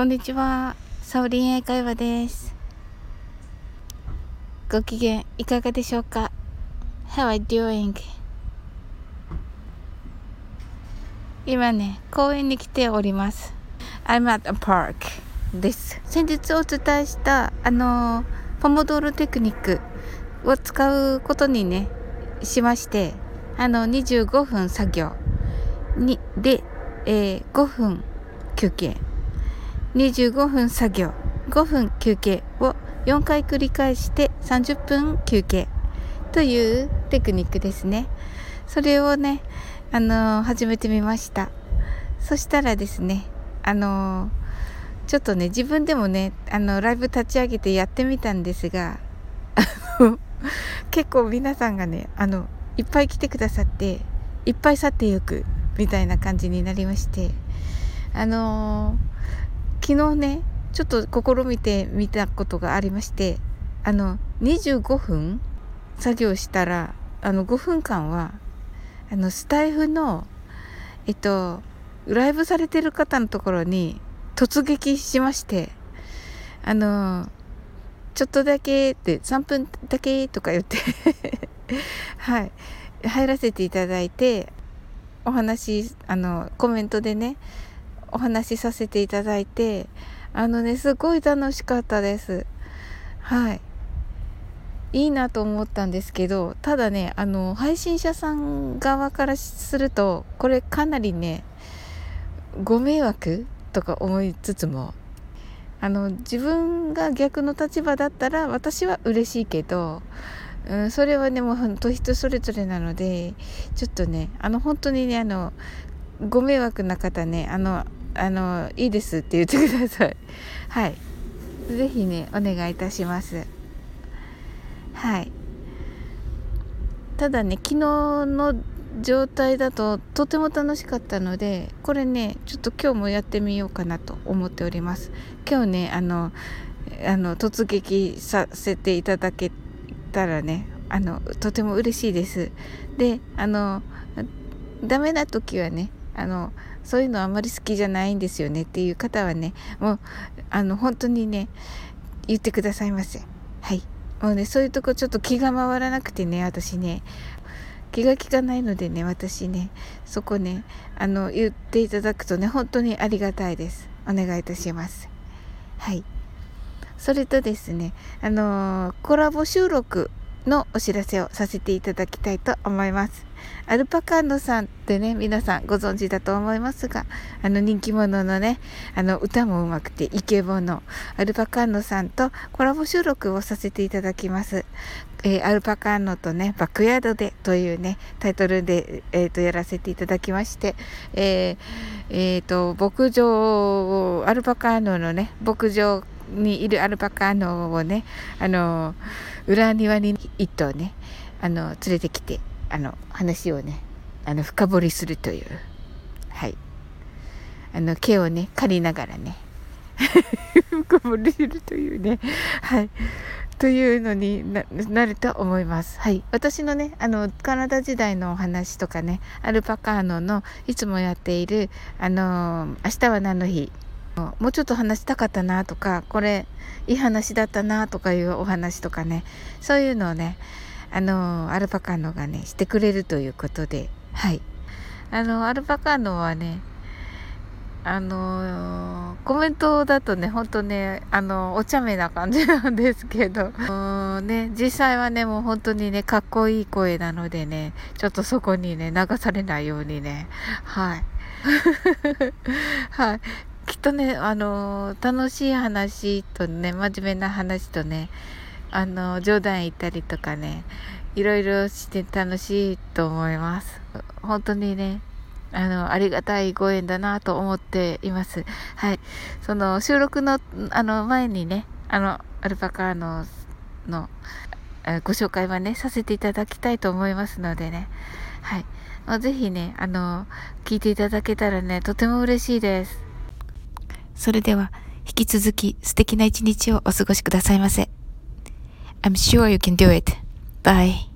こんにちは。サオリン英会話です。ご機嫌いかがでしょうか ?How are you doing? 今ね、公園に来ております。I'm at a park です。先日お伝えした、あの、ポモドールテクニックを使うことにね、しまして、あの、25分作業に、で、えー、5分休憩。25分作業、5分休憩を4回繰り返して30分休憩というテクニックですね。それをね、あのー、始めてみました。そしたらですね、あのー、ちょっとね、自分でもね、あの、ライブ立ち上げてやってみたんですが、結構皆さんがね、あの、いっぱい来てくださって、いっぱい去ってゆく、みたいな感じになりまして、あのー昨日ねちょっと試みてみたことがありましてあの25分作業したらあの5分間はあのスタイフのえっとライブされてる方のところに突撃しましてあのちょっとだけって3分だけとか言って はい入らせていただいてお話あのコメントでねお話しさせていただいて、あのね、すごい楽しかったです。はい。いいなと思ったんですけど、ただね、あの、配信者さん側からすると、これかなりね、ご迷惑とか思いつつも、あの、自分が逆の立場だったら私は嬉しいけど、うん、それはね、もう本当人それぞれなので、ちょっとね、あの、本当にね、あの、ご迷惑な方ね、あの、あのいいですって言ってください。はい。是非ねお願いいたします。はい。ただね昨日の状態だととても楽しかったのでこれねちょっと今日もやってみようかなと思っております。今日ねあのあの突撃させていただけたらねあのとても嬉しいです。であのダメな時はねあのそういうのあんまり好きじゃないんですよねっていう方はねもうあの本当にね言ってくださいませ。はい。もうねそういうとこちょっと気が回らなくてね私ね。気が利かないのでね私ねそこねあの言っていただくとね本当にありがたいです。お願いいたします。はい。それとですねあのコラボ収録のお知らせをさせていただきたいと思います。アルパカーノさんってね、皆さんご存知だと思いますが、あの人気者のね、あの歌もうまくてイケボのアルパカーノさんとコラボ収録をさせていただきます。えー、アルパカーノとね、バックヤードでというね、タイトルで、え、ー、と、やらせていただきまして、えー、えー、と、牧場、アルパカーノのね、牧場にいるアルパカーノをね、あの、裏庭に一頭ね、あの、連れてきて、あの、話をね、あの、深掘りするという、はい。あの、毛をね、借りながらね、深掘りするというね、はい。というのにななると思います。はい。私のね、あの、カナダ時代のお話とかね、アルパカーノのいつもやっている、あの、明日は何の日もうちょっと話したかったなとかこれいい話だったなとかいうお話とかねそういうのをねあのアルパカのがねしてくれるということではい。あのアルパカのはねあのコメントだとねほんとねあのお茶目な感じなんですけどね実際はねもう本当にねかっこいい声なのでねちょっとそこにね流されないようにねはい。はい。とね、あの楽しい話とね、真面目な話とね、あの冗談言ったりとかね、いろいろして楽しいと思います。本当にね、あの、ありがたいご縁だなと思っています。はい。その、収録の、あの、前にね、あの、アルパカの、の、ご紹介はね、させていただきたいと思いますのでね。はい。ぜひね、あの、聞いていただけたらね、とても嬉しいです。それでは、引き続き素敵な一日をお過ごしくださいませ。I'm sure you can do it. Bye.